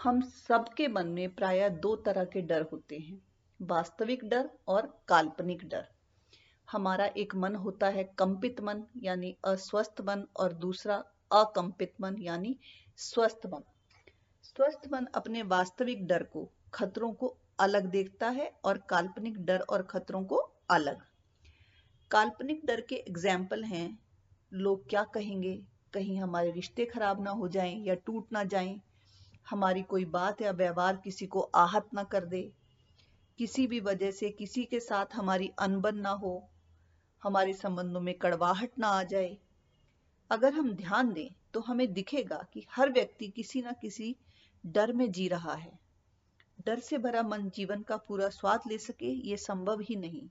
हम सबके मन में प्राय दो तरह के डर होते हैं, वास्तविक डर और काल्पनिक डर। हमारा एक मन होता है कंपित मन, यानी अस्वस्थ मन, और दूसरा अकंपित मन, यानी स्वस्थ मन। स्वस्थ मन अपने वास्तविक डर को, खतरों को अलग देखता है और काल्पनिक डर और खतरों को अलग। काल्पनिक डर के एग्ज़ाम्पल हैं, लोग क्या कहेंगे? कहीं हमारे रिश्ते खराब ना हो जाएँ या टूट ना जाएँ हमारी कोई बात या व्यवहार किसी को आहत ना कर दे, किसी भी वजह से किसी के साथ हमारी अनबन ना हो, हमारे संबंधों में कड़वाहट ना आ जाए। अगर हम ध्यान दें तो हमें दिखेगा कि हर व्यक्ति किसी न किसी डर में जी रहा है। डर से भरा मन जीवन का पूरा स्वाद ले सके, ये संभव ही नहीं।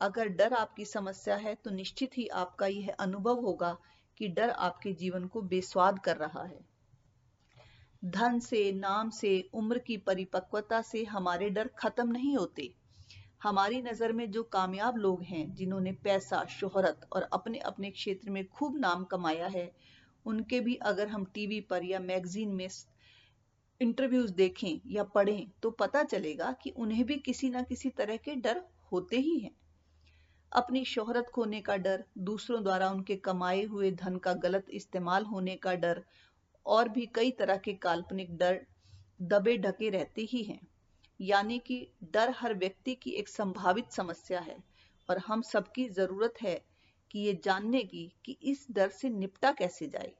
अगर डर आपकी समस्या है तो निश्चित ही आपका यह अनुभव होगा कि डर आपके जीवन को बेस्वाद कर रहा है। धन से, नाम से, उम्र की परिपक्वता से हमारे डर खत्म नहीं होते। हमारी नज़र में जो कामयाब लोग हैं, जिन्होंने पैसा, शोहरत और अपने अपने क्षेत्र में खूब नाम कमाया है, उनके भी अगर हम टीवी पर या मैगजीन में इंटरव्यूज़ देखें या पढ़ें तो पता चलेगा कि उन्हें भी किसी ना किसी तरह के डर होते ही हैं। अपनी शोहरत खोने का डर, दूसरों द्वारा उनके कमाए हुए धन का गलत इस्तेमाल होने का डर और भी कई तरह के काल्पनिक डर दबे ढके रहते ही हैं। यानी कि डर हर व्यक्ति की एक संभावित समस्या है और हम सबकी ज़रूरत है कि ये जानने की कि इस डर से निपटा कैसे जाए।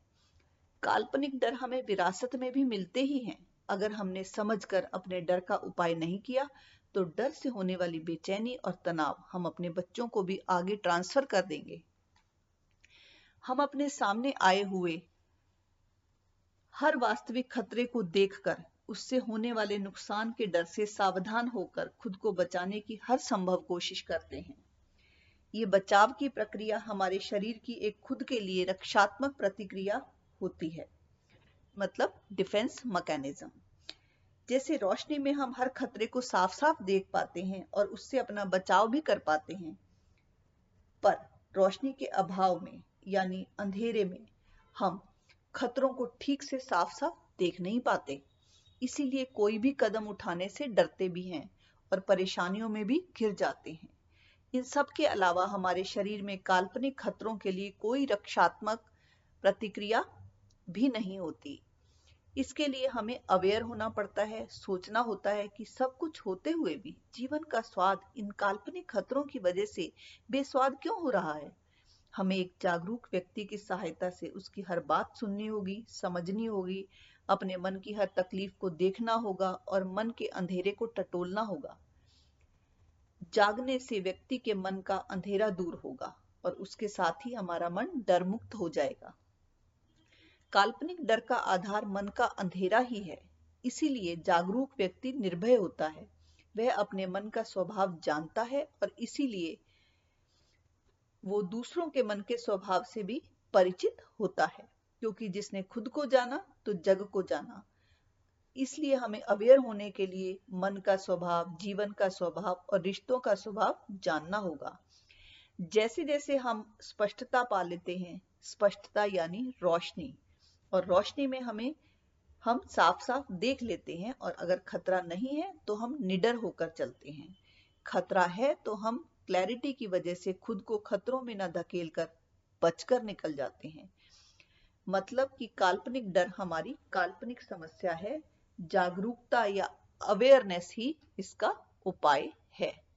काल्पनिक डर हमें विरासत में भी मिलते ही हैं। अगर हमने समझकर अपने डर का उपाय नहीं किया तो डर से होने वाली बेचैनी और तनाव हम अपने बच्चों को भी आगे ट्रांसफ़र कर देंगे। हम अपने सामने आए हुए हर वास्तविक खतरे को देखकर, उससे होने वाले नुकसान के डर से सावधान होकर खुद को बचाने की हर संभव कोशिश करते हैं। ये बचाव की प्रक्रिया हमारे शरीर की एक खुद के लिए रक्षात्मक प्रतिक्रिया होती है मतलब डिफेंस मैकेनिज्म जैसे रोशनी में हम हर खतरे को साफ़ साफ़ देख पाते हैं और उससे अपना बचाव भी कर पाते हैं, पर रोशनी के अभाव में, यानी अंधेरे में, हम खतरों को ठीक से साफ़ साफ़ देख नहीं पाते। इसीलिए कोई भी कदम उठाने से डरते भी हैं और परेशानियों में भी घिर जाते हैं। इन सब के अलावा हमारे शरीर में काल्पनिक खतरों के लिए कोई रक्षात्मक प्रतिक्रिया भी नहीं होती। इसके लिए हमें अवेयर होना पड़ता है, सोचना होता है कि सब कुछ होते हुए भी जीवन का स्वाद इन काल्पनिक खतरों की वजह से बेस्वाद क्यों हो रहा है? हमें एक जागरूक व्यक्ति की सहायता से उसकी हर बात सुननी होगी, समझनी होगी, अपने मन की हर तकलीफ़ को देखना होगा और मन के अंधेरे को टटोलना होगा। जागने से व्यक्ति के मन का अंधेरा दूर होगा और उसके साथ ही हमारा मन डर मुक्त हो जाएगा। काल्पनिक डर का आधार मन का अंधेरा ही है, इसीलिए जागरूक व्यक्ति निर्भय होता है। वह अपने मन का स्वभाव जानता है और इसीलिए वो दूसरों के मन के स्वभाव से भी परिचित होता है। क्योंकि जिसने खुद को जाना तो जग को जाना। इसलिए हमें अवेयर होने के लिए मन का स्वभाव, जीवन का स्वभाव और रिश्तों का स्वभाव जानना होगा। जैसे जैसे हम स्पष्टता पा लेते हैं, स्पष्टता यानी रोशनी। और रोशनी में हमें, हम साफ़ साफ़ देख लेते हैं और अगर खतरा नहीं है तो हम निडर होकर चलते हैं। खतरा है तो हम क्लैरिटी की वजह से खुद को खतरों में न धकेल कर बचकर निकल जाते हैं। मतलब कि काल्पनिक डर हमारी काल्पनिक समस्या है, जागरूकता या अवेयरनेस ही इसका उपाय है।